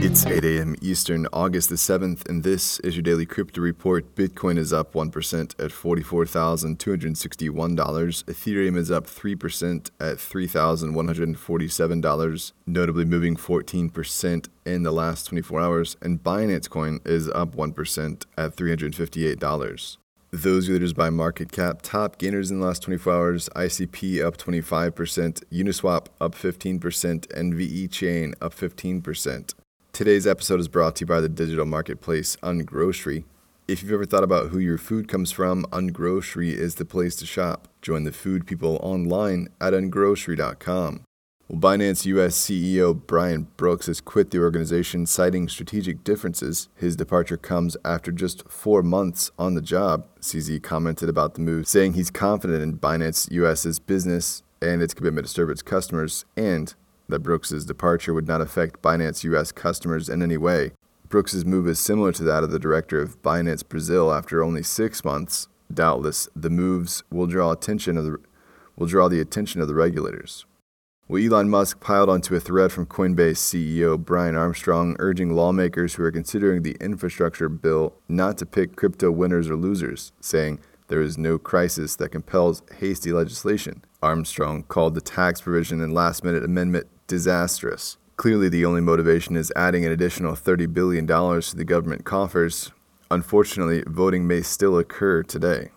It's 8 a.m. Eastern, August the 7th, and this is your daily crypto report. Bitcoin is up 1% at $44,261. Ethereum is up 3% at $3,147, notably moving 14% in the last 24 hours, and Binance Coin is up 1% at $358. Those leaders by market cap, top gainers in the last 24 hours, ICP up 25%, Uniswap up 15%, and VeChain up 15%. Today's episode is brought to you by the digital marketplace Ungrocery. If you've ever thought about who your food comes from, Ungrocery is the place to shop. Join the food people online at ungrocery.com. Well, Binance US CEO Brian Brooks has quit the organization, citing strategic differences. His departure comes after just four months on the job. CZ commented about the move, saying he's confident in Binance US's business and its commitment to serve its customers, and that Brooks's departure would not affect Binance US customers in any way. Brooks's move is similar to that of the director of Binance Brazil after only six months. Doubtless, the moves will draw attention of the will draw the attention of the regulators. Well, Elon Musk piled onto a thread from Coinbase CEO Brian Armstrong, urging lawmakers who are considering the infrastructure bill not to pick crypto winners or losers, saying, There is no crisis that compels hasty legislation. Armstrong called the tax provision and last minute amendment disastrous. Clearly, the only motivation is adding an additional $30 billion to the government coffers. Unfortunately, voting may still occur today.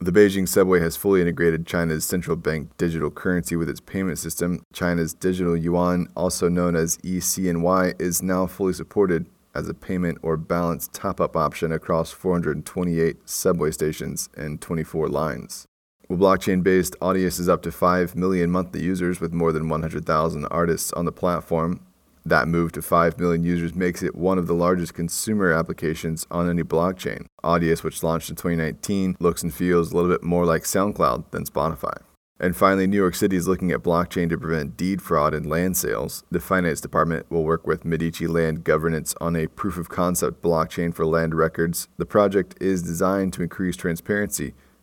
The Beijing subway has fully integrated China's central bank digital currency with its payment system. China's digital yuan, also known as eCNY, is now fully supported as a payment or balance top up option across 428 subway stations and 24 lines. Well, blockchain based Audius is up to 5 million monthly users with more than 100,000 artists on the platform. That move to 5 million users makes it one of the largest consumer applications on any blockchain. Audius, which launched in 2019, looks and feels a little bit more like SoundCloud than Spotify. And finally, New York City is looking at blockchain to prevent deed fraud in land sales. The finance department will work with Medici Land Governance on a proof of concept blockchain for land records. The project is designed to increase transparency